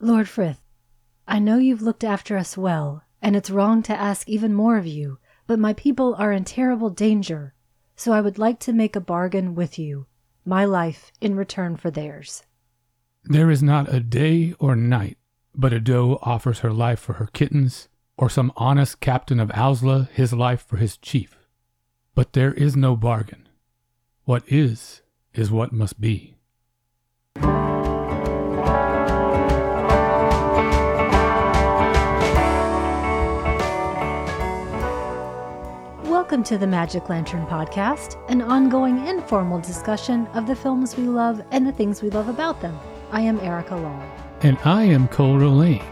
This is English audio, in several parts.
Lord Frith, I know you've looked after us well, and it's wrong to ask even more of you, but my people are in terrible danger, so I would like to make a bargain with you, my life in return for theirs. There is not a day or night but a doe offers her life for her kittens, or some honest captain of Owsla his life for his chief. But there is no bargain. What is, is what must be. Welcome to the Magic Lantern Podcast, an ongoing informal discussion of the films we love and the things we love about them. I am Erica Long. And I am Cole Rolane.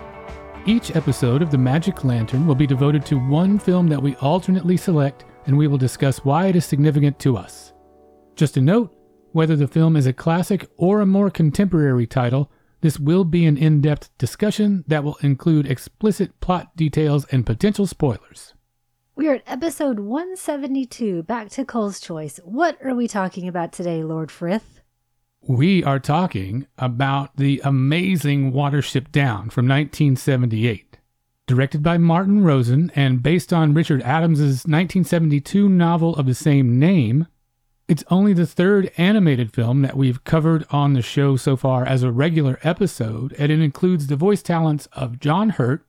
Each episode of the Magic Lantern will be devoted to one film that we alternately select, and we will discuss why it is significant to us. Just a note whether the film is a classic or a more contemporary title, this will be an in depth discussion that will include explicit plot details and potential spoilers. We are at episode 172, back to Cole's choice. What are we talking about today, Lord Frith? We are talking about the amazing Watership Down from 1978. Directed by Martin Rosen and based on Richard Adams's 1972 novel of the same name, it's only the third animated film that we've covered on the show so far as a regular episode, and it includes the voice talents of John Hurt,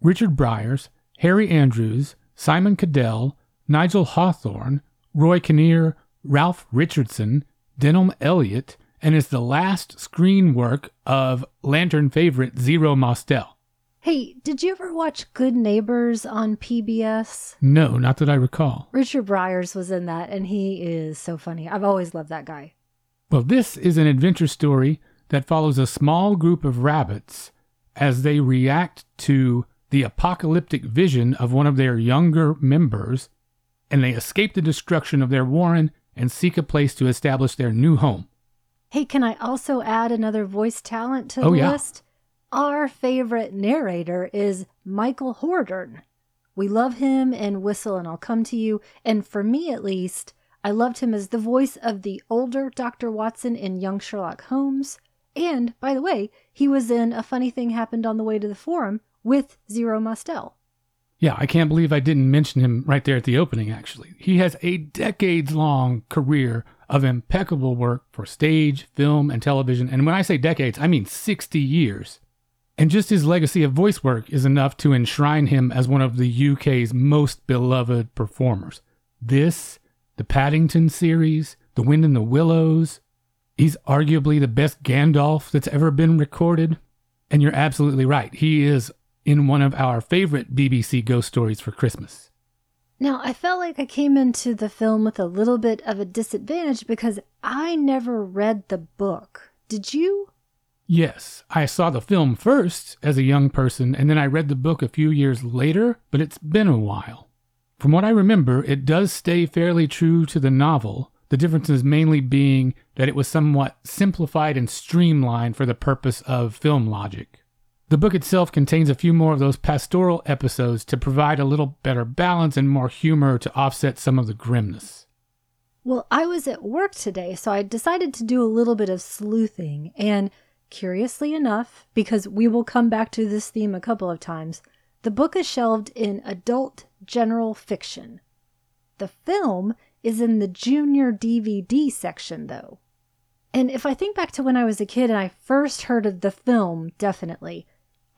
Richard Briers, Harry Andrews, Simon Cadell, Nigel Hawthorne, Roy Kinnear, Ralph Richardson, Denholm Elliott, and is the last screen work of Lantern favorite Zero Mostel. Hey, did you ever watch Good Neighbors on PBS? No, not that I recall. Richard Briers was in that, and he is so funny. I've always loved that guy. Well, this is an adventure story that follows a small group of rabbits as they react to the apocalyptic vision of one of their younger members, and they escape the destruction of their warren and seek a place to establish their new home. Hey, can I also add another voice talent to Oh, the yeah. list? Our favorite narrator is Michael Hordern. We love him in Whistle and I'll Come to You, and for me at least, I loved him as the voice of the older Dr. Watson in Young Sherlock Holmes. And, by the way, he was in A Funny Thing Happened on the Way to the Forum with Zero Mostel. Yeah, I can't believe I didn't mention him right there at the opening, actually. He has a decades long career of impeccable work for stage, film, and television. And when I say decades, I mean 60 years. And just his legacy of voice work is enough to enshrine him as one of the UK's most beloved performers. This, the Paddington series, The Wind in the Willows, he's arguably the best Gandalf that's ever been recorded. And you're absolutely right. He is in one of our favorite BBC ghost stories for Christmas. Now, I felt like I came into the film with a little bit of a disadvantage because I never read the book. Did you? Yes, I saw the film first as a young person, and then I read the book a few years later, but it's been a while. From what I remember, it does stay fairly true to the novel, the differences mainly being that it was somewhat simplified and streamlined for the purpose of film logic. The book itself contains a few more of those pastoral episodes to provide a little better balance and more humor to offset some of the grimness. Well, I was at work today, so I decided to do a little bit of sleuthing. And curiously enough, because we will come back to this theme a couple of times, the book is shelved in adult general fiction. The film is in the junior DVD section, though. And if I think back to when I was a kid and I first heard of the film, definitely,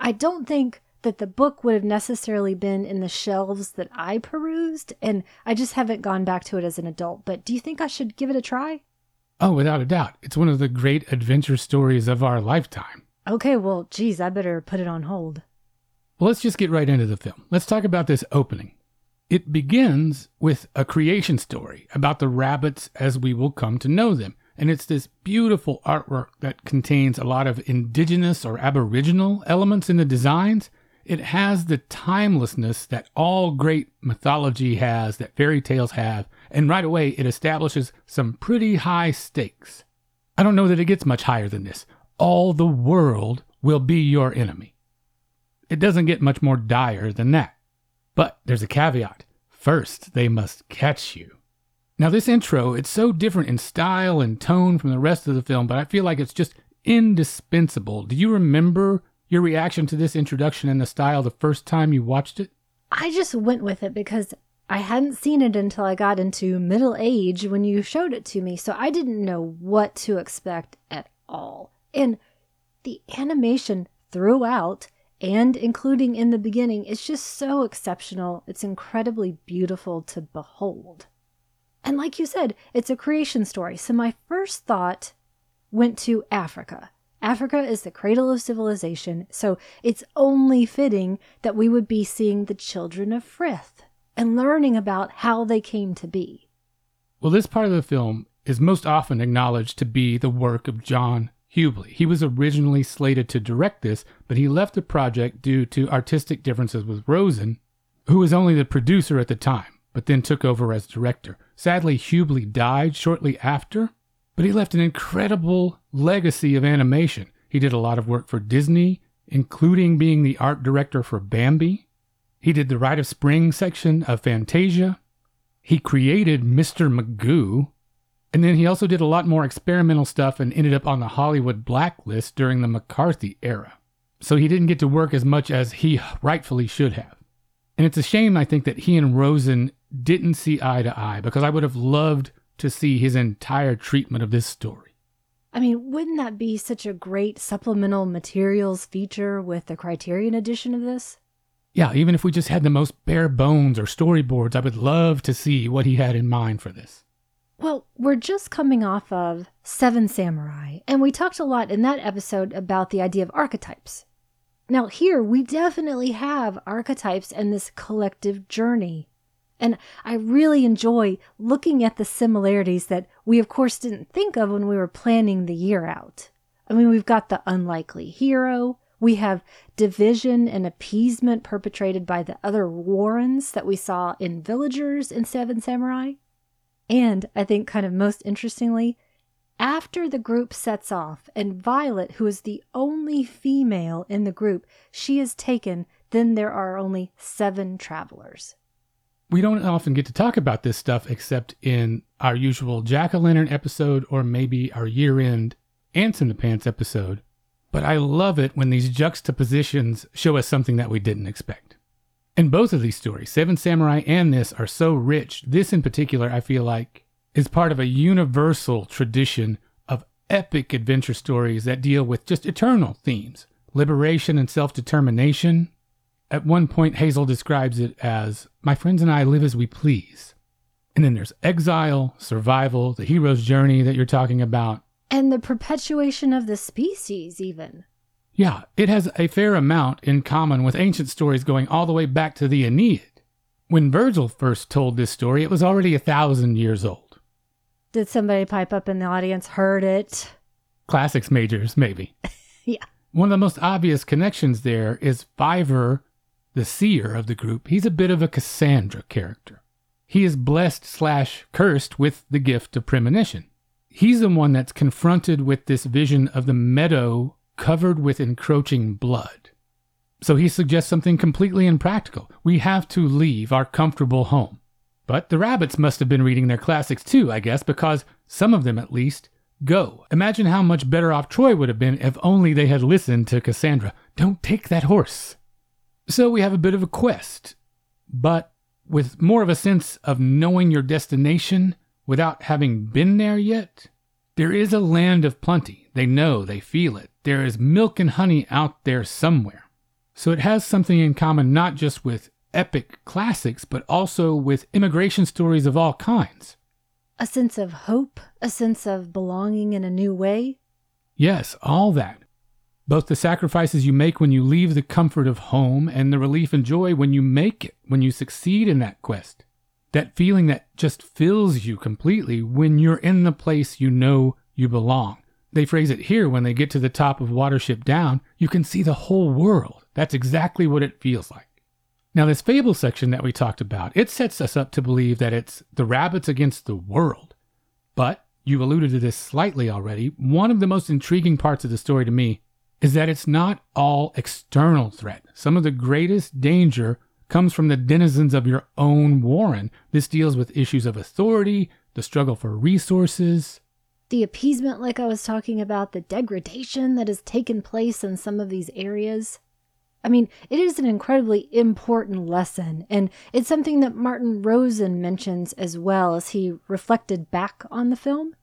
I don't think that the book would have necessarily been in the shelves that I perused, and I just haven't gone back to it as an adult. But do you think I should give it a try? Oh, without a doubt, it's one of the great adventure stories of our lifetime. Okay, well, geez, I better put it on hold. Well, let's just get right into the film. Let's talk about this opening. It begins with a creation story about the rabbits as we will come to know them. And it's this beautiful artwork that contains a lot of indigenous or aboriginal elements in the designs. It has the timelessness that all great mythology has, that fairy tales have, and right away it establishes some pretty high stakes. I don't know that it gets much higher than this. All the world will be your enemy. It doesn't get much more dire than that. But there's a caveat. First, they must catch you. Now, this intro, it's so different in style and tone from the rest of the film, but I feel like it's just indispensable. Do you remember Your reaction to this introduction and the style the first time you watched it? I just went with it because I hadn't seen it until I got into middle age when you showed it to me, so I didn't know what to expect at all. And the animation throughout and including in the beginning is just so exceptional. It's incredibly beautiful to behold. And like you said, it's a creation story. So my first thought went to Africa. Africa is the cradle of civilization, so it's only fitting that we would be seeing the children of Frith and learning about how they came to be. Well, this part of the film is most often acknowledged to be the work of John Hubley. He was originally slated to direct this, but he left the project due to artistic differences with Rosen, who was only the producer at the time, but then took over as director. Sadly, Hubley died shortly after, but he left an incredible legacy of animation. He did a lot of work for Disney, including being the art director for Bambi. He did the Rite of Spring section of Fantasia. He created Mr. Magoo. And then he also did a lot more experimental stuff and ended up on the Hollywood blacklist during the McCarthy era. So he didn't get to work as much as he rightfully should have. And it's a shame, I think, that he and Rosen didn't see eye to eye because I would have loved to see his entire treatment of this story. I mean, wouldn't that be such a great supplemental materials feature with the Criterion edition of this? Yeah, even if we just had the most bare bones or storyboards, I would love to see what he had in mind for this. Well, we're just coming off of Seven Samurai, and we talked a lot in that episode about the idea of archetypes. Now, here we definitely have archetypes and this collective journey and I really enjoy looking at the similarities that we, of course, didn't think of when we were planning the year out. I mean, we've got the unlikely hero. We have division and appeasement perpetrated by the other Warrens that we saw in Villagers in Seven Samurai. And I think, kind of most interestingly, after the group sets off and Violet, who is the only female in the group, she is taken, then there are only seven travelers we don't often get to talk about this stuff except in our usual Jack o' Lantern episode or maybe our year end Ants in the Pants episode. But I love it when these juxtapositions show us something that we didn't expect. And both of these stories, Seven Samurai and this, are so rich. This in particular, I feel like, is part of a universal tradition of epic adventure stories that deal with just eternal themes liberation and self determination, at one point, Hazel describes it as My friends and I live as we please. And then there's exile, survival, the hero's journey that you're talking about. And the perpetuation of the species, even. Yeah, it has a fair amount in common with ancient stories going all the way back to the Aeneid. When Virgil first told this story, it was already a thousand years old. Did somebody pipe up in the audience, heard it? Classics majors, maybe. yeah. One of the most obvious connections there is Fiver the seer of the group, he's a bit of a Cassandra character. He is blessed slash cursed with the gift of premonition. He's the one that's confronted with this vision of the meadow covered with encroaching blood. So he suggests something completely impractical. We have to leave our comfortable home. But the rabbits must have been reading their classics too, I guess, because some of them at least go. Imagine how much better off Troy would have been if only they had listened to Cassandra. Don't take that horse. So we have a bit of a quest, but with more of a sense of knowing your destination without having been there yet. There is a land of plenty. They know, they feel it. There is milk and honey out there somewhere. So it has something in common not just with epic classics, but also with immigration stories of all kinds. A sense of hope, a sense of belonging in a new way? Yes, all that. Both the sacrifices you make when you leave the comfort of home and the relief and joy when you make it, when you succeed in that quest. That feeling that just fills you completely when you're in the place you know you belong. They phrase it here when they get to the top of Watership Down, you can see the whole world. That's exactly what it feels like. Now, this fable section that we talked about, it sets us up to believe that it's the rabbits against the world. But, you alluded to this slightly already, one of the most intriguing parts of the story to me is that it's not all external threat. Some of the greatest danger comes from the denizens of your own warren. This deals with issues of authority, the struggle for resources. the appeasement, like I was talking about, the degradation that has taken place in some of these areas. I mean, it is an incredibly important lesson, and it's something that Martin Rosen mentions as well as he reflected back on the film.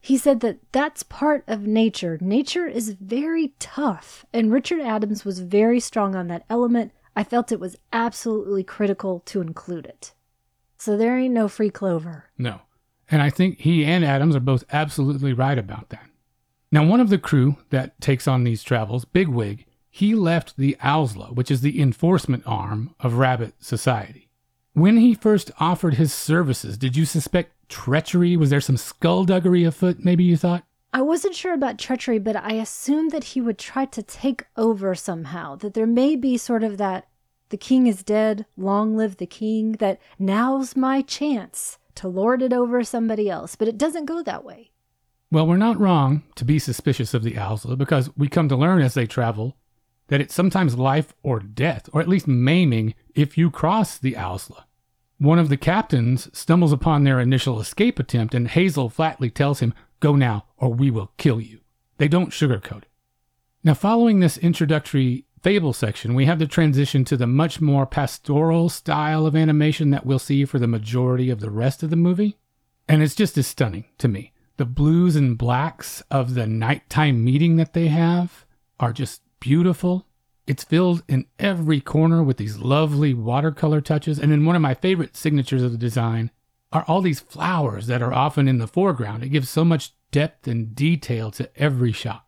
He said that that's part of nature. Nature is very tough, and Richard Adams was very strong on that element. I felt it was absolutely critical to include it. So there ain't no free clover. No. And I think he and Adams are both absolutely right about that. Now, one of the crew that takes on these travels, Bigwig, he left the Owsla, which is the enforcement arm of Rabbit Society. When he first offered his services, did you suspect treachery? Was there some skullduggery afoot, maybe you thought? I wasn't sure about treachery, but I assumed that he would try to take over somehow, that there may be sort of that the king is dead, long live the king, that now's my chance to lord it over somebody else, but it doesn't go that way. Well, we're not wrong to be suspicious of the Owsla because we come to learn as they travel that it's sometimes life or death, or at least maiming, if you cross the Owsla. One of the captains stumbles upon their initial escape attempt, and Hazel flatly tells him, Go now, or we will kill you. They don't sugarcoat it. Now, following this introductory fable section, we have the transition to the much more pastoral style of animation that we'll see for the majority of the rest of the movie. And it's just as stunning to me. The blues and blacks of the nighttime meeting that they have are just beautiful. It's filled in every corner with these lovely watercolor touches. And then one of my favorite signatures of the design are all these flowers that are often in the foreground. It gives so much depth and detail to every shot.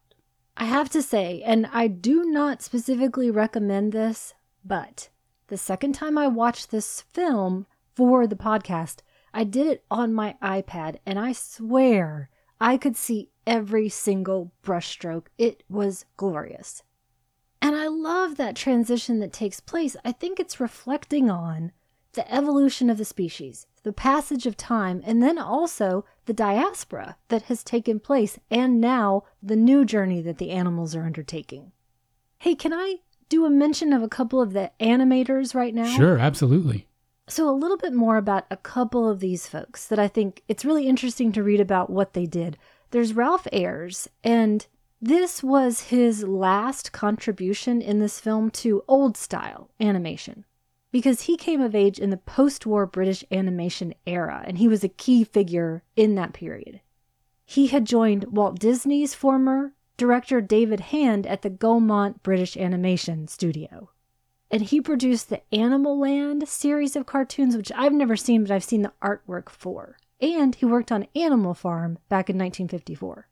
I have to say, and I do not specifically recommend this, but the second time I watched this film for the podcast, I did it on my iPad, and I swear I could see every single brushstroke. It was glorious. And I love that transition that takes place. I think it's reflecting on the evolution of the species, the passage of time, and then also the diaspora that has taken place, and now the new journey that the animals are undertaking. Hey, can I do a mention of a couple of the animators right now? Sure, absolutely. So, a little bit more about a couple of these folks that I think it's really interesting to read about what they did. There's Ralph Ayers, and this was his last contribution in this film to old style animation because he came of age in the post war British animation era and he was a key figure in that period. He had joined Walt Disney's former director David Hand at the Gaumont British Animation Studio. And he produced the Animal Land series of cartoons, which I've never seen, but I've seen the artwork for. And he worked on Animal Farm back in 1954.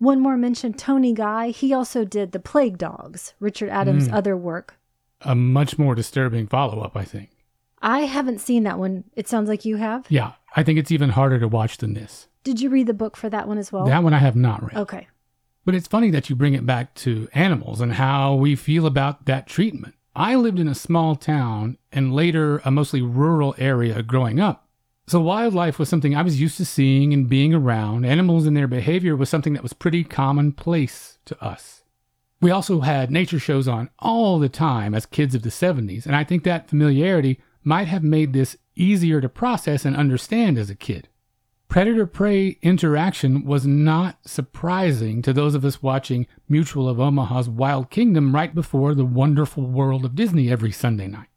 One more mention Tony Guy. He also did The Plague Dogs, Richard Adams' Mm. other work. A much more disturbing follow up, I think. I haven't seen that one. It sounds like you have. Yeah, I think it's even harder to watch than this. Did you read the book for that one as well? That one I have not read. Okay. But it's funny that you bring it back to animals and how we feel about that treatment. I lived in a small town and later a mostly rural area growing up. So wildlife was something I was used to seeing and being around. Animals and their behavior was something that was pretty commonplace to us. We also had nature shows on all the time as kids of the 70s, and I think that familiarity might have made this easier to process and understand as a kid. Predator prey interaction was not surprising to those of us watching Mutual of Omaha's Wild Kingdom right before the wonderful world of Disney every Sunday night.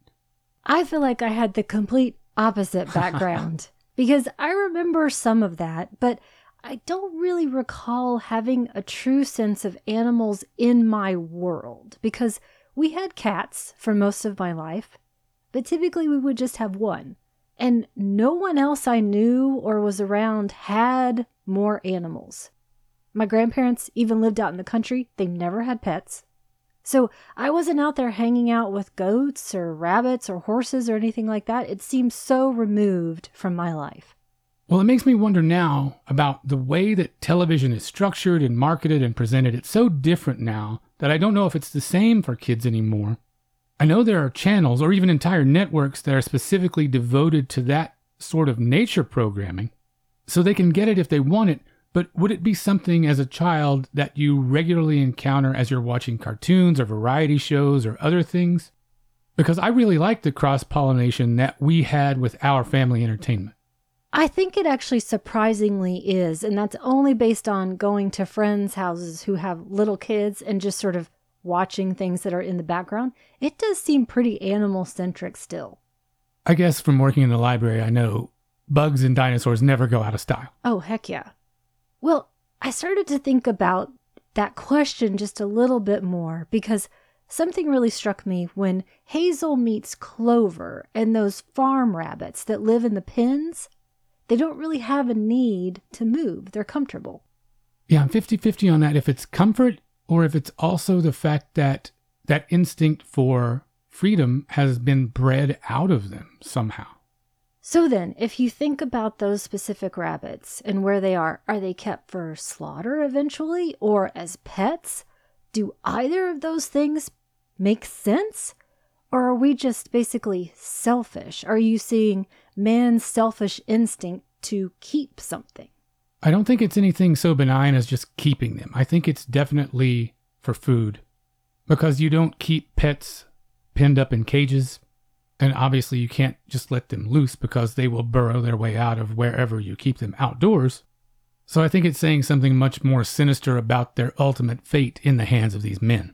I feel like I had the complete opposite background because I remember some of that, but I don't really recall having a true sense of animals in my world because we had cats for most of my life, but typically we would just have one. And no one else I knew or was around had more animals. My grandparents even lived out in the country, they never had pets. So I wasn't out there hanging out with goats or rabbits or horses or anything like that. It seems so removed from my life. Well, it makes me wonder now about the way that television is structured and marketed and presented. It's so different now that I don't know if it's the same for kids anymore. I know there are channels or even entire networks that are specifically devoted to that sort of nature programming, so they can get it if they want it. But would it be something as a child that you regularly encounter as you're watching cartoons or variety shows or other things? Because I really like the cross pollination that we had with our family entertainment. I think it actually surprisingly is, and that's only based on going to friends' houses who have little kids and just sort of watching things that are in the background. It does seem pretty animal centric still. I guess from working in the library, I know bugs and dinosaurs never go out of style. Oh, heck yeah. Well, I started to think about that question just a little bit more because something really struck me when Hazel meets Clover and those farm rabbits that live in the pens. They don't really have a need to move, they're comfortable. Yeah, I'm 50 50 on that. If it's comfort or if it's also the fact that that instinct for freedom has been bred out of them somehow. So then, if you think about those specific rabbits and where they are, are they kept for slaughter eventually or as pets? Do either of those things make sense? Or are we just basically selfish? Are you seeing man's selfish instinct to keep something? I don't think it's anything so benign as just keeping them. I think it's definitely for food because you don't keep pets pinned up in cages. And obviously, you can't just let them loose because they will burrow their way out of wherever you keep them outdoors. So I think it's saying something much more sinister about their ultimate fate in the hands of these men.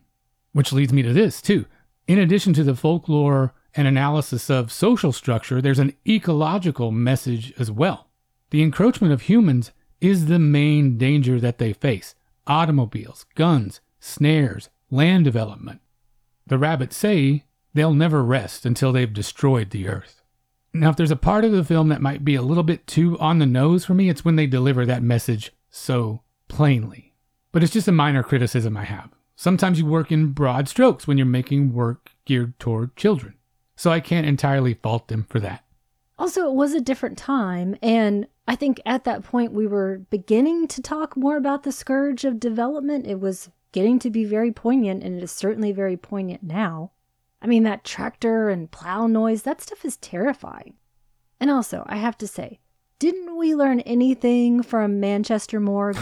Which leads me to this, too. In addition to the folklore and analysis of social structure, there's an ecological message as well. The encroachment of humans is the main danger that they face automobiles, guns, snares, land development. The rabbits say they'll never rest until they've destroyed the earth. Now, if there's a part of the film that might be a little bit too on the nose for me, it's when they deliver that message so plainly. But it's just a minor criticism I have. Sometimes you work in broad strokes when you're making work geared toward children. So I can't entirely fault them for that. Also, it was a different time, and I think at that point we were beginning to talk more about the scourge of development. It was getting to be very poignant, and it is certainly very poignant now. I mean, that tractor and plow noise, that stuff is terrifying. And also, I have to say, didn't we learn anything from Manchester Morgue?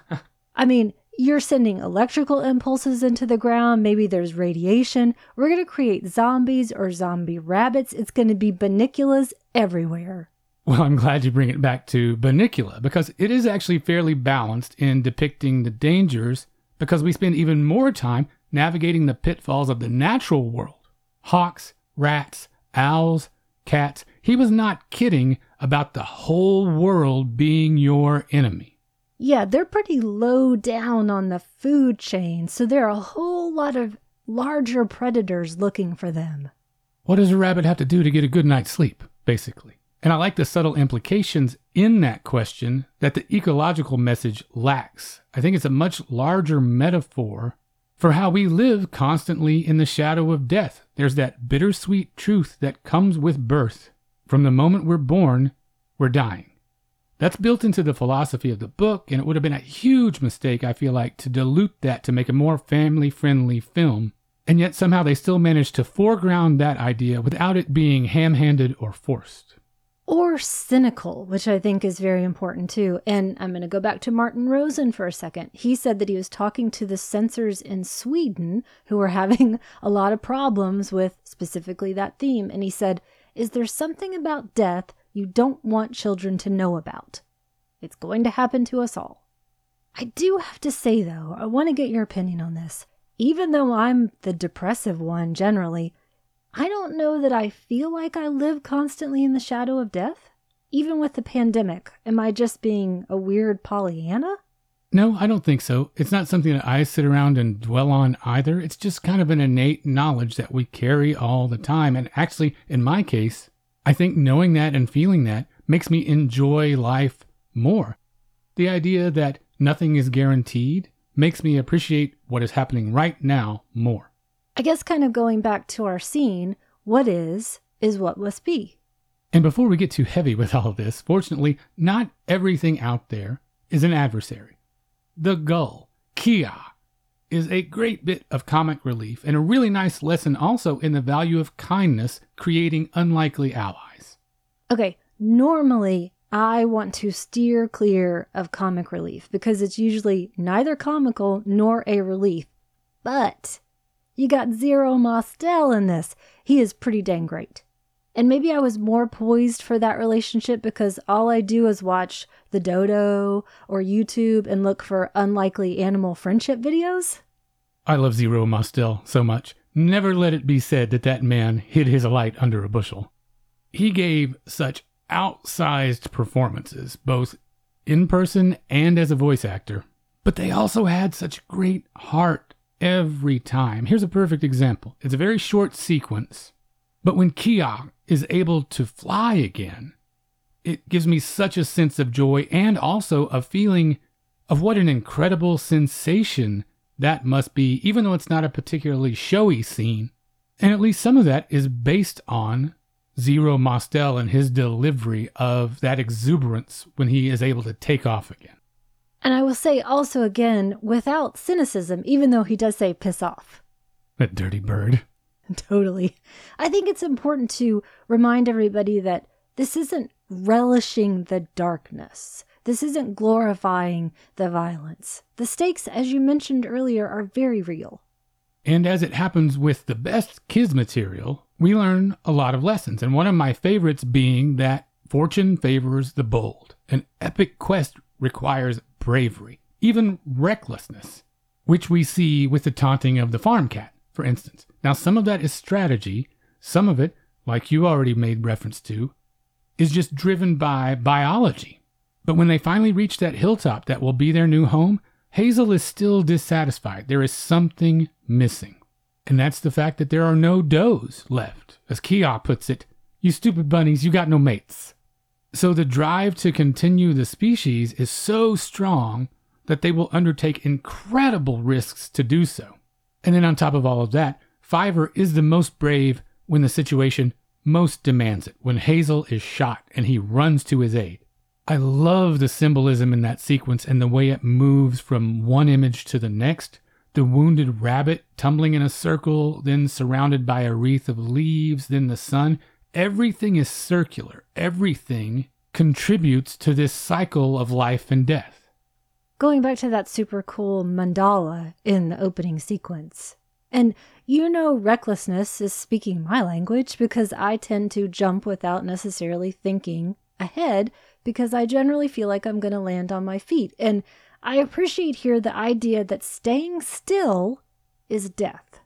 I mean, you're sending electrical impulses into the ground. Maybe there's radiation. We're going to create zombies or zombie rabbits. It's going to be Bunniculas everywhere. Well, I'm glad you bring it back to Bunnicula because it is actually fairly balanced in depicting the dangers because we spend even more time navigating the pitfalls of the natural world. Hawks, rats, owls, cats. He was not kidding about the whole world being your enemy. Yeah, they're pretty low down on the food chain, so there are a whole lot of larger predators looking for them. What does a rabbit have to do to get a good night's sleep, basically? And I like the subtle implications in that question that the ecological message lacks. I think it's a much larger metaphor for how we live constantly in the shadow of death. There's that bittersweet truth that comes with birth. From the moment we're born, we're dying. That's built into the philosophy of the book, and it would have been a huge mistake, I feel like, to dilute that to make a more family friendly film. And yet somehow they still managed to foreground that idea without it being ham handed or forced. Or cynical, which I think is very important too. And I'm going to go back to Martin Rosen for a second. He said that he was talking to the censors in Sweden who were having a lot of problems with specifically that theme. And he said, Is there something about death you don't want children to know about. It's going to happen to us all. I do have to say, though, I want to get your opinion on this. Even though I'm the depressive one generally, I don't know that I feel like I live constantly in the shadow of death. Even with the pandemic, am I just being a weird Pollyanna? No, I don't think so. It's not something that I sit around and dwell on either. It's just kind of an innate knowledge that we carry all the time. And actually, in my case, I think knowing that and feeling that makes me enjoy life more. The idea that nothing is guaranteed makes me appreciate what is happening right now more. I guess, kind of going back to our scene, what is, is what must be. And before we get too heavy with all of this, fortunately, not everything out there is an adversary. The gull, Kia, is a great bit of comic relief and a really nice lesson also in the value of kindness creating unlikely allies. Okay, normally I want to steer clear of comic relief because it's usually neither comical nor a relief. But you got Zero Mostel in this. He is pretty dang great. And maybe I was more poised for that relationship because all I do is watch the dodo or YouTube and look for unlikely animal friendship videos. I love Zero Mostel so much. Never let it be said that that man hid his light under a bushel. He gave such outsized performances, both in person and as a voice actor, but they also had such great heart every time. Here's a perfect example it's a very short sequence, but when Kia is able to fly again, it gives me such a sense of joy and also a feeling of what an incredible sensation that must be, even though it's not a particularly showy scene. And at least some of that is based on Zero Mostel and his delivery of that exuberance when he is able to take off again. And I will say also again, without cynicism, even though he does say piss off. That dirty bird. Totally. I think it's important to remind everybody that this isn't relishing the darkness. This isn't glorifying the violence. The stakes, as you mentioned earlier, are very real. And as it happens with the best kids material, we learn a lot of lessons. And one of my favorites being that fortune favors the bold. An epic quest requires bravery, even recklessness, which we see with the taunting of the farm cat, for instance. Now, some of that is strategy, some of it, like you already made reference to, is just driven by biology. But when they finally reach that hilltop that will be their new home, Hazel is still dissatisfied. There is something missing. And that's the fact that there are no does left. As Kia puts it, you stupid bunnies, you got no mates. So the drive to continue the species is so strong that they will undertake incredible risks to do so. And then on top of all of that, Fiver is the most brave when the situation most demands it, when Hazel is shot and he runs to his aid. I love the symbolism in that sequence and the way it moves from one image to the next. The wounded rabbit tumbling in a circle, then surrounded by a wreath of leaves, then the sun. Everything is circular. Everything contributes to this cycle of life and death. Going back to that super cool mandala in the opening sequence. And you know, recklessness is speaking my language because I tend to jump without necessarily thinking ahead because I generally feel like I'm going to land on my feet. And I appreciate here the idea that staying still is death.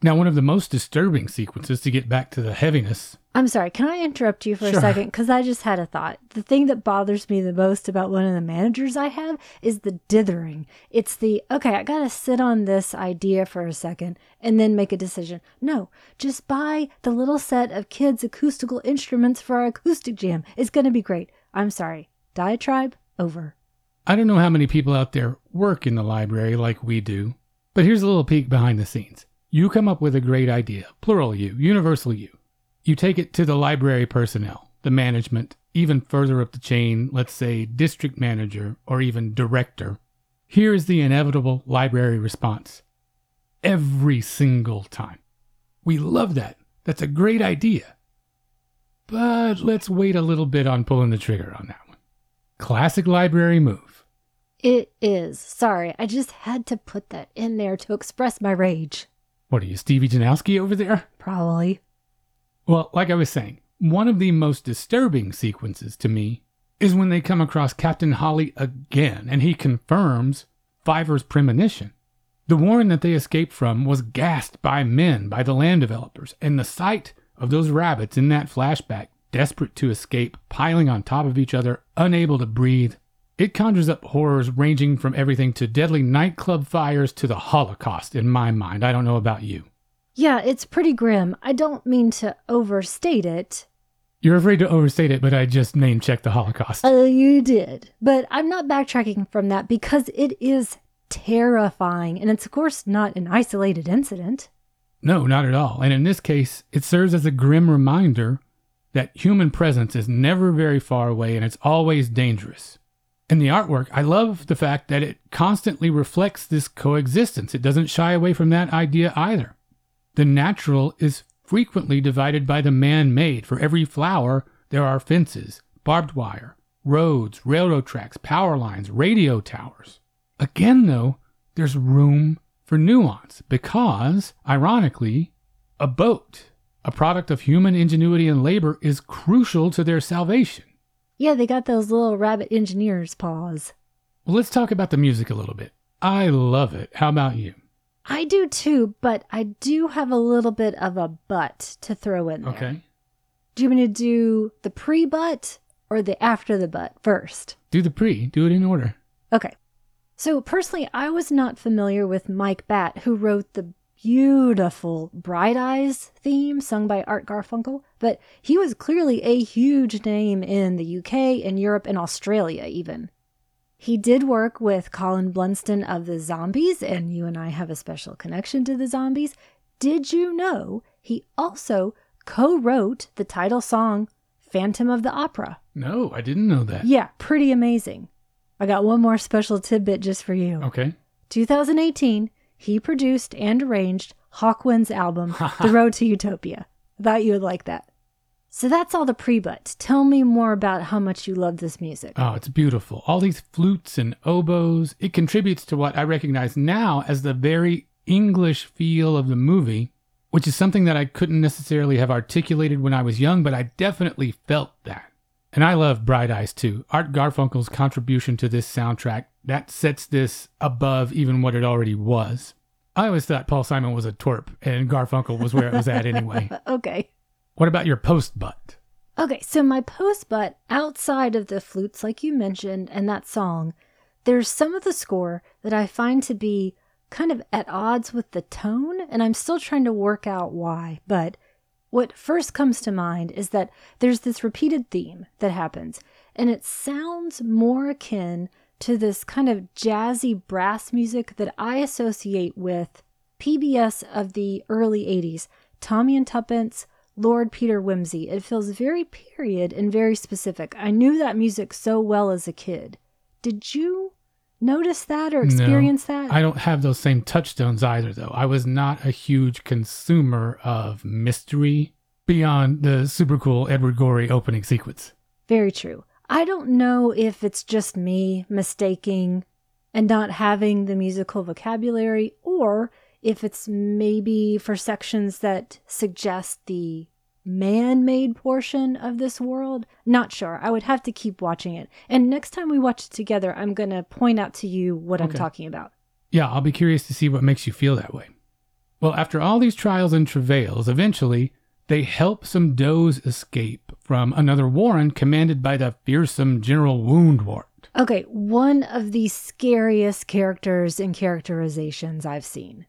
Now, one of the most disturbing sequences to get back to the heaviness. I'm sorry, can I interrupt you for Sure. a second? Because I just had a thought. The thing that bothers me the most about one of the managers I have is the dithering. It's the, okay, I got to sit on this idea for a second and then make a decision. No, just buy the little set of kids' acoustical instruments for our acoustic jam. It's going to be great. I'm sorry. Diatribe over. I don't know how many people out there work in the library like we do, but here's a little peek behind the scenes. You come up with a great idea, plural you, universal you. You take it to the library personnel, the management, even further up the chain, let's say district manager or even director. Here is the inevitable library response. Every single time. We love that. That's a great idea. But let's wait a little bit on pulling the trigger on that one. Classic library move. It is. Sorry, I just had to put that in there to express my rage. What are you, Stevie Janowski over there? Probably. Well, like I was saying, one of the most disturbing sequences to me is when they come across Captain Holly again and he confirms Fiver's premonition. The warren that they escaped from was gassed by men, by the land developers, and the sight of those rabbits in that flashback, desperate to escape, piling on top of each other, unable to breathe, it conjures up horrors ranging from everything to deadly nightclub fires to the Holocaust in my mind. I don't know about you. Yeah, it's pretty grim. I don't mean to overstate it. You're afraid to overstate it, but I just name checked the Holocaust. Uh, you did. But I'm not backtracking from that because it is terrifying. And it's, of course, not an isolated incident. No, not at all. And in this case, it serves as a grim reminder that human presence is never very far away and it's always dangerous. In the artwork, I love the fact that it constantly reflects this coexistence. It doesn't shy away from that idea either. The natural is frequently divided by the man made. For every flower, there are fences, barbed wire, roads, railroad tracks, power lines, radio towers. Again, though, there's room for nuance because, ironically, a boat, a product of human ingenuity and labor, is crucial to their salvation. Yeah, they got those little rabbit engineers' paws. Well, let's talk about the music a little bit. I love it. How about you? I do too, but I do have a little bit of a but to throw in there. Okay. Do you want to do the pre but or the after the but first? Do the pre, do it in order. Okay. So, personally, I was not familiar with Mike Batt, who wrote the beautiful Bright Eyes theme sung by Art Garfunkel, but he was clearly a huge name in the UK and Europe and Australia, even. He did work with Colin Blunstone of the Zombies, and you and I have a special connection to the Zombies. Did you know he also co wrote the title song Phantom of the Opera? No, I didn't know that. Yeah, pretty amazing. I got one more special tidbit just for you. Okay. 2018, he produced and arranged Hawkwind's album, The Road to Utopia. I thought you would like that. So that's all the pre but. Tell me more about how much you love this music. Oh, it's beautiful. All these flutes and oboes. It contributes to what I recognize now as the very English feel of the movie, which is something that I couldn't necessarily have articulated when I was young, but I definitely felt that. And I love Bright Eyes too. Art Garfunkel's contribution to this soundtrack that sets this above even what it already was. I always thought Paul Simon was a twerp and Garfunkel was where it was at anyway. okay. What about your post butt? Okay, so my post but outside of the flutes, like you mentioned, and that song, there's some of the score that I find to be kind of at odds with the tone, and I'm still trying to work out why. But what first comes to mind is that there's this repeated theme that happens, and it sounds more akin to this kind of jazzy brass music that I associate with PBS of the early 80s, Tommy and Tuppence, Lord Peter Wimsey. It feels very period and very specific. I knew that music so well as a kid. Did you notice that or experience no, that? I don't have those same touchstones either, though. I was not a huge consumer of mystery beyond the super cool Edward Gorey opening sequence. Very true. I don't know if it's just me mistaking and not having the musical vocabulary, or if it's maybe for sections that suggest the man made portion of this world. Not sure. I would have to keep watching it. And next time we watch it together, I'm going to point out to you what I'm talking about. Yeah, I'll be curious to see what makes you feel that way. Well, after all these trials and travails, eventually they help some does escape from another warren commanded by the fearsome General Woundwort. Okay, one of the scariest characters and characterizations I've seen.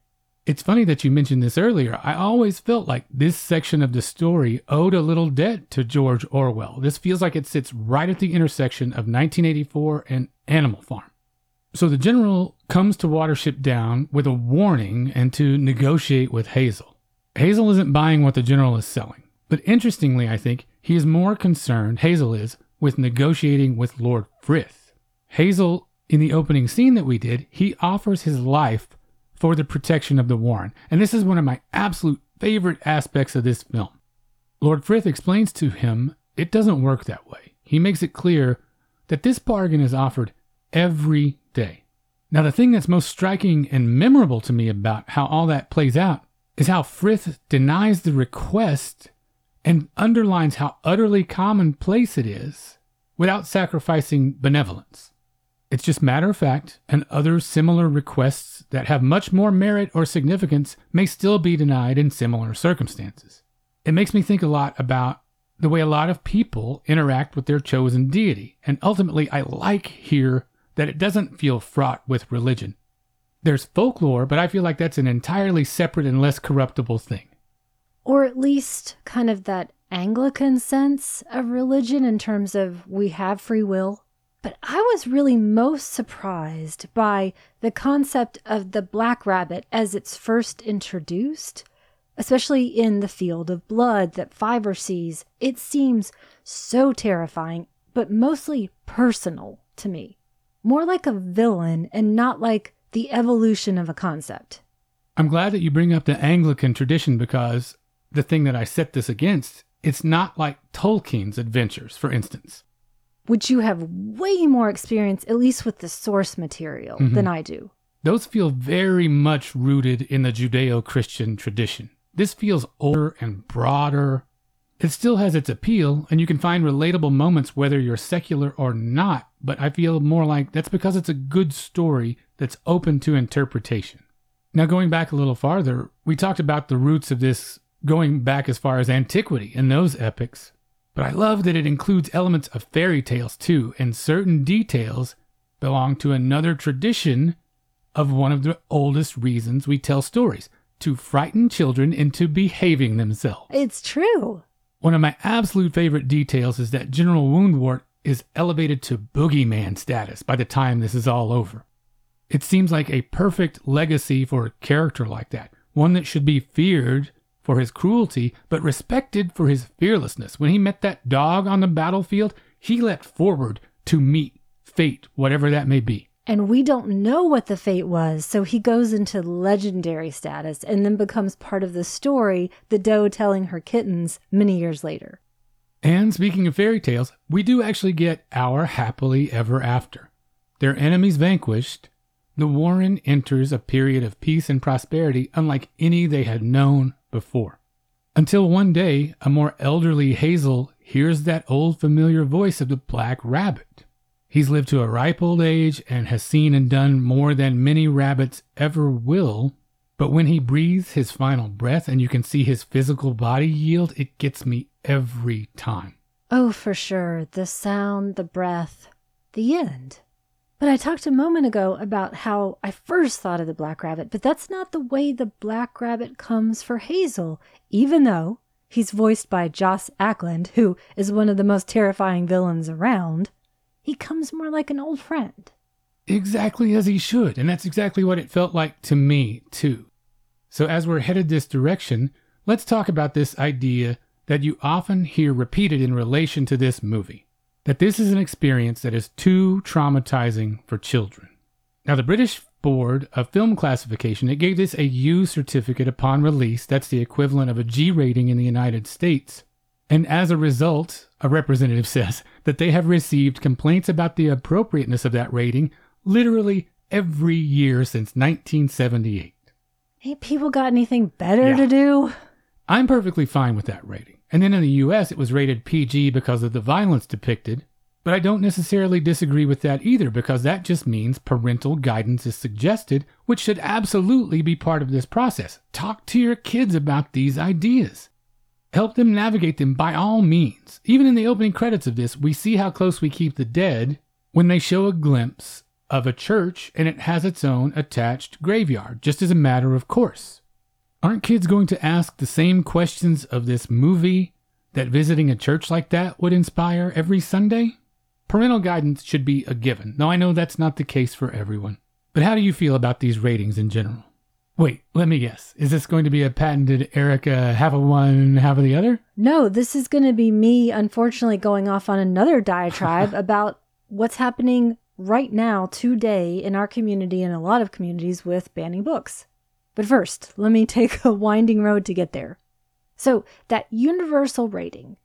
It's funny that you mentioned this earlier. I always felt like this section of the story owed a little debt to George Orwell. This feels like it sits right at the intersection of 1984 and Animal Farm. So the general comes to Watership Down with a warning and to negotiate with Hazel. Hazel isn't buying what the general is selling, but interestingly, I think he is more concerned, Hazel is, with negotiating with Lord Frith. Hazel, in the opening scene that we did, he offers his life for the protection of the Warren. And this is one of my absolute favorite aspects of this film. Lord Frith explains to him it doesn't work that way. He makes it clear that this bargain is offered every day. Now, the thing that's most striking and memorable to me about how all that plays out is how Frith denies the request and underlines how utterly commonplace it is without sacrificing benevolence. It's just matter of fact, and other similar requests that have much more merit or significance may still be denied in similar circumstances. It makes me think a lot about the way a lot of people interact with their chosen deity, and ultimately, I like here that it doesn't feel fraught with religion. There's folklore, but I feel like that's an entirely separate and less corruptible thing. or at least kind of that Anglican sense of religion in terms of we have free will. But I was really most surprised by the concept of the black rabbit as it's first introduced, especially in the field of blood that Fiver sees. It seems so terrifying, but mostly personal to me. More like a villain and not like the evolution of a concept. I'm glad that you bring up the Anglican tradition because the thing that I set this against, it's not like Tolkien's adventures, for instance. Which you have way more experience, at least with the source material, mm-hmm. than I do. Those feel very much rooted in the Judeo Christian tradition. This feels older and broader. It still has its appeal, and you can find relatable moments whether you're secular or not, but I feel more like that's because it's a good story that's open to interpretation. Now, going back a little farther, we talked about the roots of this going back as far as antiquity in those epics, but I love that it includes elements of fairy tales too, and certain details belong to another tradition of one of the oldest reasons we tell stories to frighten children into behaving themselves. It's true. One of my absolute favorite details is that General Woundwort is elevated to boogeyman status by the time this is all over. It seems like a perfect legacy for a character like that, one that should be feared for his cruelty, but respected for his fearlessness. When he met that dog on the battlefield, he leapt forward to meet fate, whatever that may be. And we don't know what the fate was, so he goes into legendary status and then becomes part of the story, the doe telling her kittens many years later. And speaking of fairy tales, we do actually get our happily ever after. Their enemies vanquished, the Warren enters a period of peace and prosperity unlike any they had known before. Until one day, a more elderly Hazel hears that old familiar voice of the Black Rabbit. He's lived to a ripe old age and has seen and done more than many rabbits ever will. But when he breathes his final breath and you can see his physical body yield, it gets me every time. Oh, for sure. The sound, the breath, the end. But I talked a moment ago about how I first thought of the black rabbit, but that's not the way the black rabbit comes for Hazel, even though he's voiced by Joss Ackland, who is one of the most terrifying villains around. He comes more like an old friend. Exactly as he should, and that's exactly what it felt like to me, too. So, as we're headed this direction, let's talk about this idea that you often hear repeated in relation to this movie that this is an experience that is too traumatizing for children. Now, the British Board of Film Classification, it gave this a U certificate upon release. That's the equivalent of a G rating in the United States. And as a result, a representative says that they have received complaints about the appropriateness of that rating literally every year since 1978. Ain't people got anything better Yeah. to do? I'm perfectly fine with that rating. And then in the US, it was rated PG because of the violence depicted. But I don't necessarily disagree with that either because that just means parental guidance is suggested, which should absolutely be part of this process. Talk to your kids about these ideas. Help them navigate them by all means. Even in the opening credits of this, we see how close we keep the dead when they show a glimpse of a church and it has its own attached graveyard, just as a matter of course. Aren't kids going to ask the same questions of this movie that visiting a church like that would inspire every Sunday? Parental guidance should be a given. Now, I know that's not the case for everyone. But how do you feel about these ratings in general? Wait, let me guess. Is this going to be a patented Erica half of one, half of the other? No, this is going to be me, unfortunately, going off on another diatribe about what's happening right now, today, in our community and a lot of communities with banning books. But first, let me take a winding road to get there. So, that universal rating.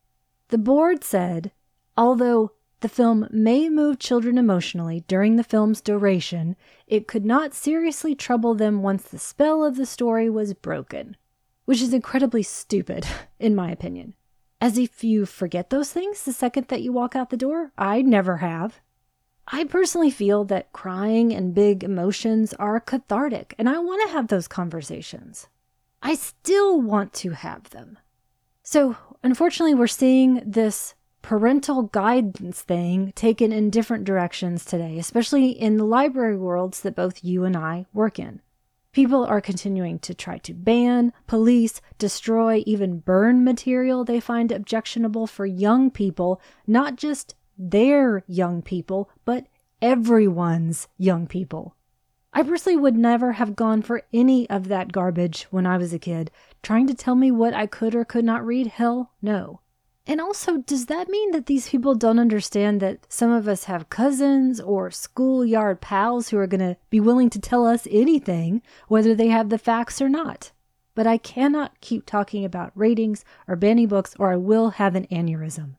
The board said, although the film may move children emotionally during the film's duration, it could not seriously trouble them once the spell of the story was broken. Which is incredibly stupid, in my opinion. As if you forget those things the second that you walk out the door? I never have. I personally feel that crying and big emotions are cathartic, and I want to have those conversations. I still want to have them. So, unfortunately, we're seeing this parental guidance thing taken in different directions today, especially in the library worlds that both you and I work in. People are continuing to try to ban, police, destroy, even burn material they find objectionable for young people, not just their young people, but everyone's young people. I personally would never have gone for any of that garbage when I was a kid. Trying to tell me what I could or could not read? Hell no. And also, does that mean that these people don't understand that some of us have cousins or schoolyard pals who are going to be willing to tell us anything, whether they have the facts or not? But I cannot keep talking about ratings or banning books, or I will have an aneurysm.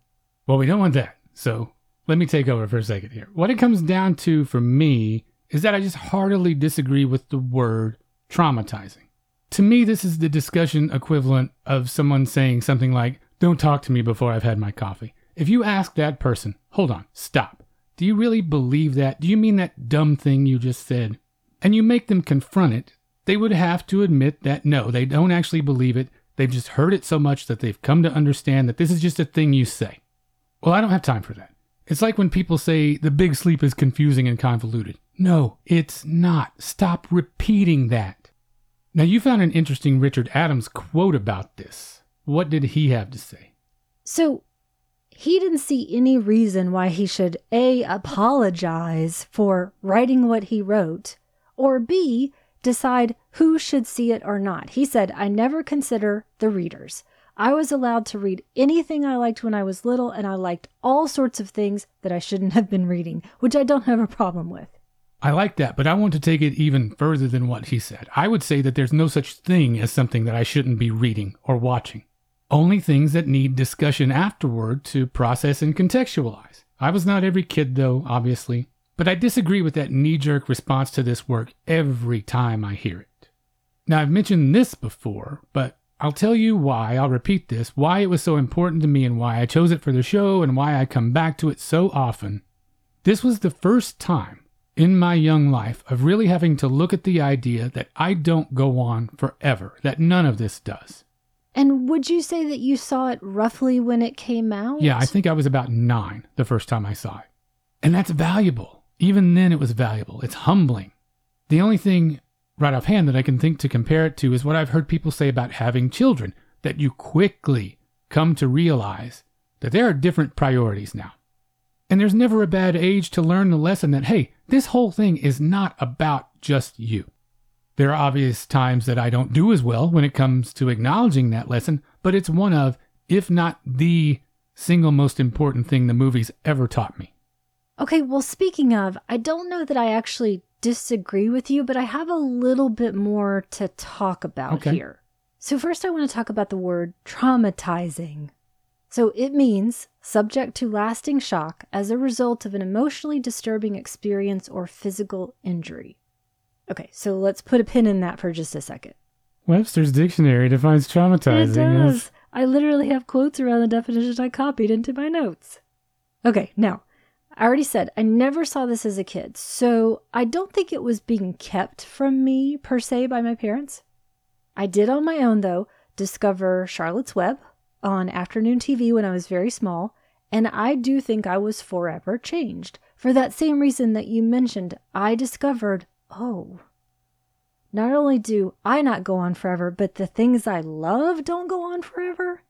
Well, we don't want that. So let me take over for a second here. What it comes down to for me is that I just heartily disagree with the word traumatizing. To me, this is the discussion equivalent of someone saying something like, Don't talk to me before I've had my coffee. If you ask that person, Hold on, stop. Do you really believe that? Do you mean that dumb thing you just said? And you make them confront it, they would have to admit that no, they don't actually believe it. They've just heard it so much that they've come to understand that this is just a thing you say. Well, I don't have time for that. It's like when people say the big sleep is confusing and convoluted. No, it's not. Stop repeating that. Now, you found an interesting Richard Adams quote about this. What did he have to say? So, he didn't see any reason why he should A, apologize for writing what he wrote, or B, decide who should see it or not. He said, I never consider the readers. I was allowed to read anything I liked when I was little, and I liked all sorts of things that I shouldn't have been reading, which I don't have a problem with. I like that, but I want to take it even further than what he said. I would say that there's no such thing as something that I shouldn't be reading or watching. Only things that need discussion afterward to process and contextualize. I was not every kid, though, obviously, but I disagree with that knee jerk response to this work every time I hear it. Now, I've mentioned this before, but I'll tell you why, I'll repeat this, why it was so important to me and why I chose it for the show and why I come back to it so often. This was the first time in my young life of really having to look at the idea that I don't go on forever, that none of this does. And would you say that you saw it roughly when it came out? Yeah, I think I was about nine the first time I saw it. And that's valuable. Even then, it was valuable. It's humbling. The only thing right offhand that I can think to compare it to is what I've heard people say about having children that you quickly come to realize that there are different priorities now. And there's never a bad age to learn the lesson that, hey, this whole thing is not about just you. There are obvious times that I don't do as well when it comes to acknowledging that lesson, but it's one of, if not the single most important thing the movie's ever taught me. Okay, well, speaking of, I don't know that I actually disagree with you, but I have a little bit more to talk about Okay. here. So, first, I want to talk about the word traumatizing. So, it means subject to lasting shock as a result of an emotionally disturbing experience or physical injury. Okay, so let's put a pin in that for just a second. Webster's dictionary defines traumatizing It does. I literally have quotes around the definition I copied into my notes. Okay, now, I already said I never saw this as a kid, so I don't think it was being kept from me per se by my parents. I did on my own, though, discover Charlotte's Web on afternoon TV when I was very small, and I do think I was forever changed. For that same reason that you mentioned, I discovered, oh, not only do I not go on forever, but the things I love don't go on forever.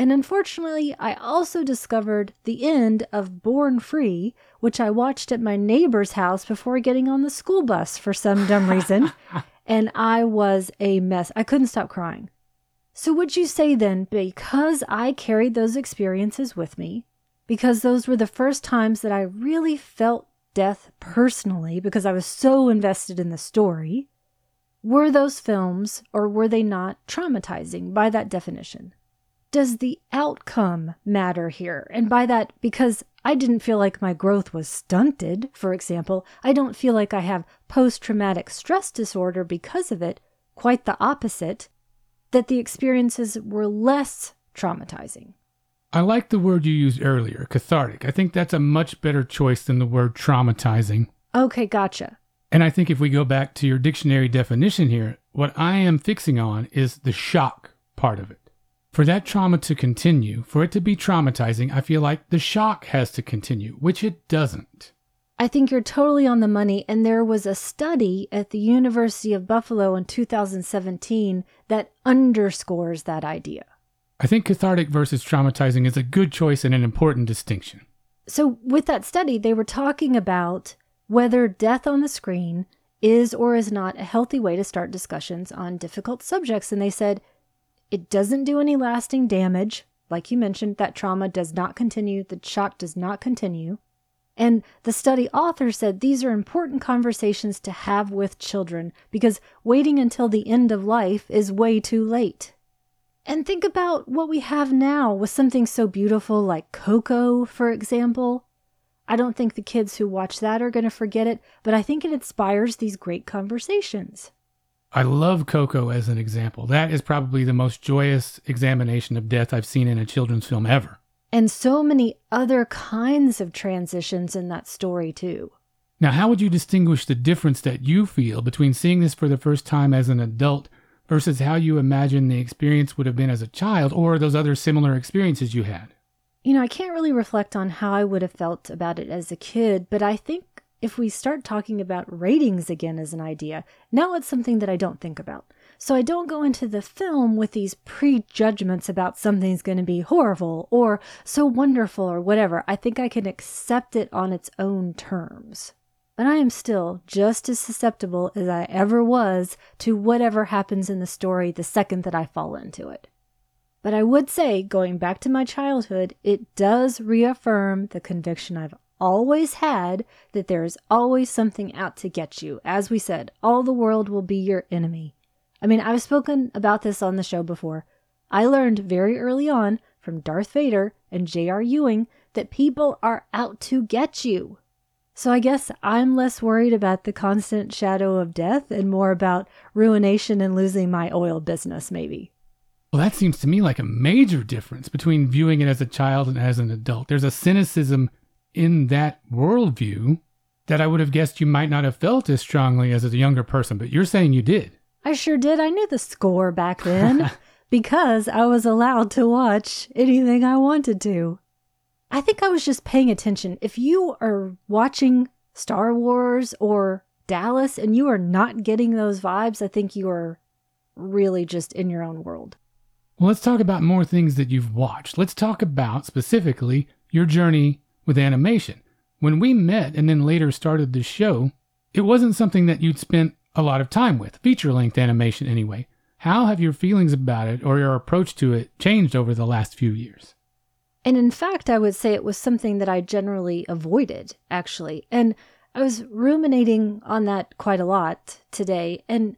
And unfortunately, I also discovered the end of Born Free, which I watched at my neighbor's house before getting on the school bus for some dumb reason. and I was a mess. I couldn't stop crying. So, would you say then, because I carried those experiences with me, because those were the first times that I really felt death personally, because I was so invested in the story, were those films or were they not traumatizing by that definition? Does the outcome matter here? And by that, because I didn't feel like my growth was stunted, for example, I don't feel like I have post traumatic stress disorder because of it, quite the opposite, that the experiences were less traumatizing. I like the word you used earlier, cathartic. I think that's a much better choice than the word traumatizing. Okay, gotcha. And I think if we go back to your dictionary definition here, what I am fixing on is the shock part of it. For that trauma to continue, for it to be traumatizing, I feel like the shock has to continue, which it doesn't. I think you're totally on the money. And there was a study at the University of Buffalo in 2017 that underscores that idea. I think cathartic versus traumatizing is a good choice and an important distinction. So, with that study, they were talking about whether death on the screen is or is not a healthy way to start discussions on difficult subjects. And they said it doesn't do any lasting damage. Like you mentioned, that trauma does not continue, the shock does not continue. And the study author said these are important conversations to have with children because waiting until the end of life is way too late. And think about what we have now with something so beautiful like Coco, for example. I don't think the kids who watch that are going to forget it, but I think it inspires these great conversations. I love Coco as an example. That is probably the most joyous examination of death I've seen in a children's film ever. And so many other kinds of transitions in that story, too. Now, how would you distinguish the difference that you feel between seeing this for the first time as an adult versus how you imagine the experience would have been as a child or those other similar experiences you had? You know, I can't really reflect on how I would have felt about it as a kid, but I think if we start talking about ratings again as an idea, now it's something that I don't think about. So I don't go into the film with these prejudgments about something's going to be horrible or so wonderful or whatever. I think I can accept it on its own terms. But I am still just as susceptible as I ever was to whatever happens in the story the second that I fall into it. But I would say, going back to my childhood, it does reaffirm the conviction I've always had that there is always something out to get you. As we said, all the world will be your enemy. I mean, I've spoken about this on the show before. I learned very early on from Darth Vader and J.R. Ewing that people are out to get you. So I guess I'm less worried about the constant shadow of death and more about ruination and losing my oil business, maybe. Well, that seems to me like a major difference between viewing it as a child and as an adult. There's a cynicism in that worldview that I would have guessed you might not have felt as strongly as a younger person, but you're saying you did. I sure did. I knew the score back then because I was allowed to watch anything I wanted to. I think I was just paying attention. If you are watching Star Wars or Dallas and you are not getting those vibes, I think you are really just in your own world. Well, let's talk about more things that you've watched. Let's talk about specifically your journey with animation. When we met and then later started the show, it wasn't something that you'd spent a lot of time with, feature length animation anyway. How have your feelings about it or your approach to it changed over the last few years? And in fact, I would say it was something that I generally avoided, actually. And I was ruminating on that quite a lot today. And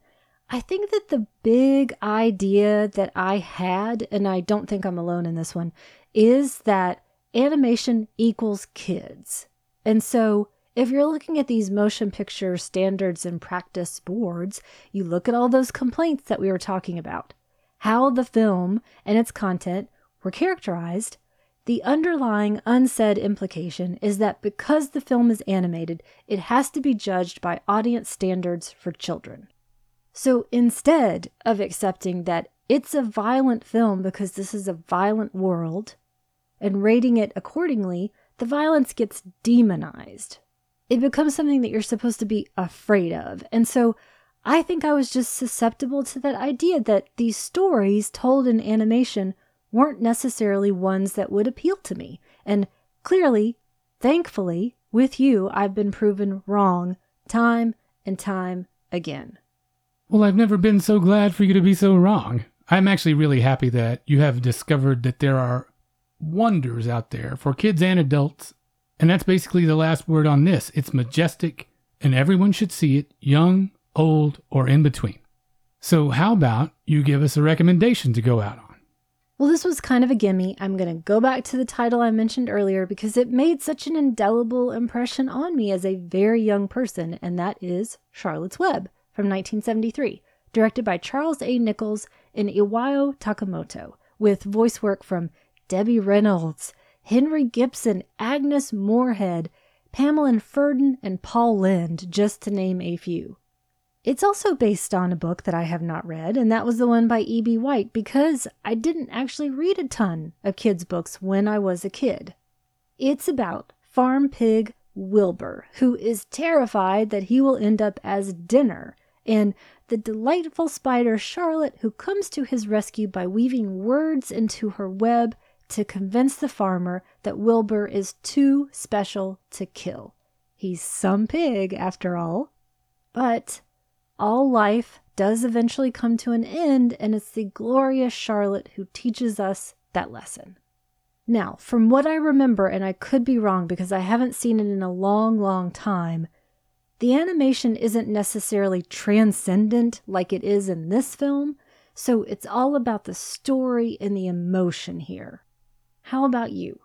I think that the big idea that I had, and I don't think I'm alone in this one, is that animation equals kids. And so if you're looking at these motion picture standards and practice boards, you look at all those complaints that we were talking about, how the film and its content were characterized. The underlying unsaid implication is that because the film is animated, it has to be judged by audience standards for children. So instead of accepting that it's a violent film because this is a violent world, and rating it accordingly, the violence gets demonized. It becomes something that you're supposed to be afraid of. And so I think I was just susceptible to that idea that these stories told in animation weren't necessarily ones that would appeal to me. And clearly, thankfully, with you, I've been proven wrong time and time again. Well, I've never been so glad for you to be so wrong. I'm actually really happy that you have discovered that there are wonders out there for kids and adults. And that's basically the last word on this. It's majestic, and everyone should see it, young, old, or in between. So, how about you give us a recommendation to go out on? Well, this was kind of a gimme. I'm going to go back to the title I mentioned earlier because it made such an indelible impression on me as a very young person, and that is Charlotte's Web from 1973, directed by Charles A. Nichols and Iwao Takamoto, with voice work from Debbie Reynolds, Henry Gibson, Agnes Moorehead, Pamela Ferdin, and Paul Lynde, just to name a few. It's also based on a book that I have not read, and that was the one by E.B. White because I didn't actually read a ton of kids' books when I was a kid. It's about farm pig Wilbur, who is terrified that he will end up as dinner, and the delightful spider Charlotte, who comes to his rescue by weaving words into her web to convince the farmer that Wilbur is too special to kill. He's some pig, after all. But all life does eventually come to an end, and it's the glorious Charlotte who teaches us that lesson. Now, from what I remember, and I could be wrong because I haven't seen it in a long, long time, the animation isn't necessarily transcendent like it is in this film, so it's all about the story and the emotion here. How about you?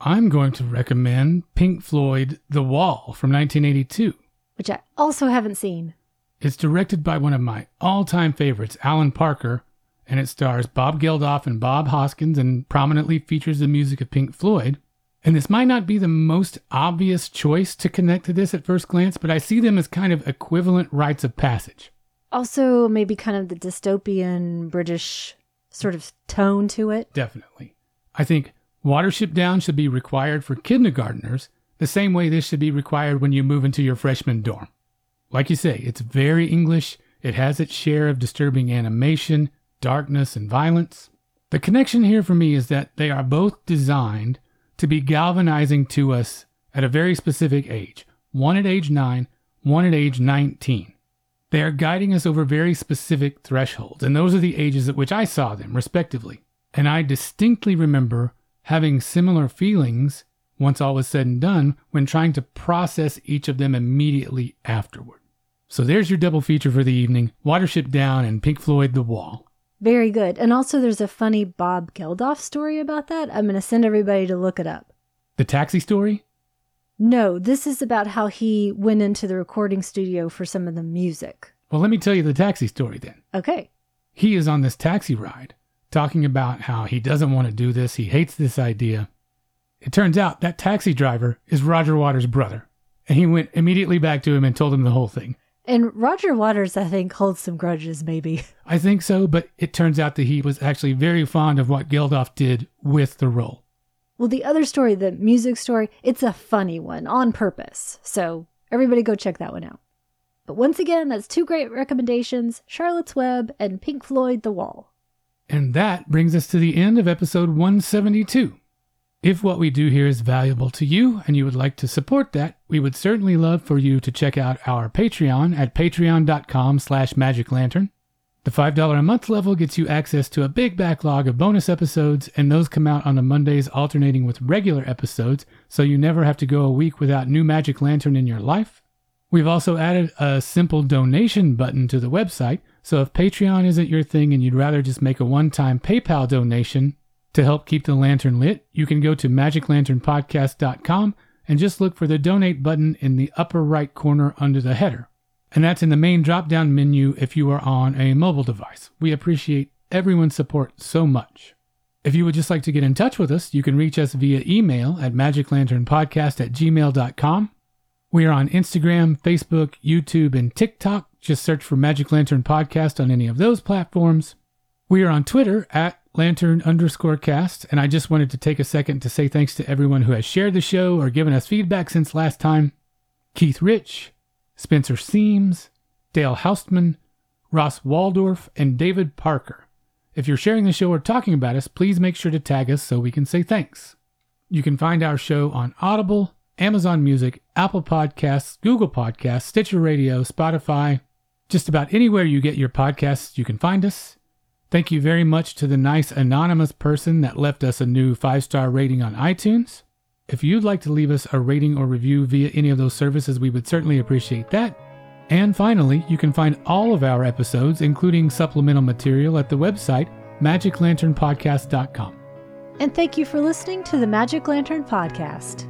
I'm going to recommend Pink Floyd The Wall from 1982. Which I also haven't seen. It's directed by one of my all time favorites, Alan Parker, and it stars Bob Geldof and Bob Hoskins and prominently features the music of Pink Floyd. And this might not be the most obvious choice to connect to this at first glance, but I see them as kind of equivalent rites of passage. Also, maybe kind of the dystopian British sort of tone to it. Definitely. I think Watership Down should be required for kindergarteners the same way this should be required when you move into your freshman dorm. Like you say, it's very English, it has its share of disturbing animation, darkness, and violence. The connection here for me is that they are both designed to be galvanizing to us at a very specific age one at age 9, one at age 19. They are guiding us over very specific thresholds, and those are the ages at which I saw them, respectively. And I distinctly remember having similar feelings once all was said and done when trying to process each of them immediately afterward. So there's your double feature for the evening Watership Down and Pink Floyd The Wall. Very good. And also, there's a funny Bob Geldof story about that. I'm going to send everybody to look it up. The taxi story? No, this is about how he went into the recording studio for some of the music. Well, let me tell you the taxi story then. Okay. He is on this taxi ride talking about how he doesn't want to do this, he hates this idea. It turns out that taxi driver is Roger Waters' brother, and he went immediately back to him and told him the whole thing. And Roger Waters, I think, holds some grudges, maybe. I think so, but it turns out that he was actually very fond of what Geldof did with the role. Well, the other story, the music story, it's a funny one on purpose. So everybody go check that one out. But once again, that's two great recommendations Charlotte's Web and Pink Floyd The Wall. And that brings us to the end of episode 172. If what we do here is valuable to you and you would like to support that, we would certainly love for you to check out our Patreon at patreon.com slash magiclantern. The $5 a month level gets you access to a big backlog of bonus episodes, and those come out on the Mondays alternating with regular episodes, so you never have to go a week without new Magic Lantern in your life. We've also added a simple donation button to the website, so if Patreon isn't your thing and you'd rather just make a one time PayPal donation to help keep the lantern lit, you can go to magiclanternpodcast.com and just look for the donate button in the upper right corner under the header. And that's in the main drop down menu if you are on a mobile device. We appreciate everyone's support so much. If you would just like to get in touch with us, you can reach us via email at magiclanternpodcast at gmail.com. We are on Instagram, Facebook, YouTube, and TikTok. Just search for Magic Lantern Podcast on any of those platforms. We are on Twitter at lantern underscore cast, and I just wanted to take a second to say thanks to everyone who has shared the show or given us feedback since last time. Keith Rich, Spencer Seams, Dale Houstman, Ross Waldorf, and David Parker. If you're sharing the show or talking about us, please make sure to tag us so we can say thanks. You can find our show on Audible, Amazon Music, Apple Podcasts, Google Podcasts, Stitcher Radio, Spotify, just about anywhere you get your podcasts, you can find us. Thank you very much to the nice anonymous person that left us a new five star rating on iTunes. If you'd like to leave us a rating or review via any of those services, we would certainly appreciate that. And finally, you can find all of our episodes, including supplemental material, at the website magiclanternpodcast.com. And thank you for listening to the Magic Lantern Podcast.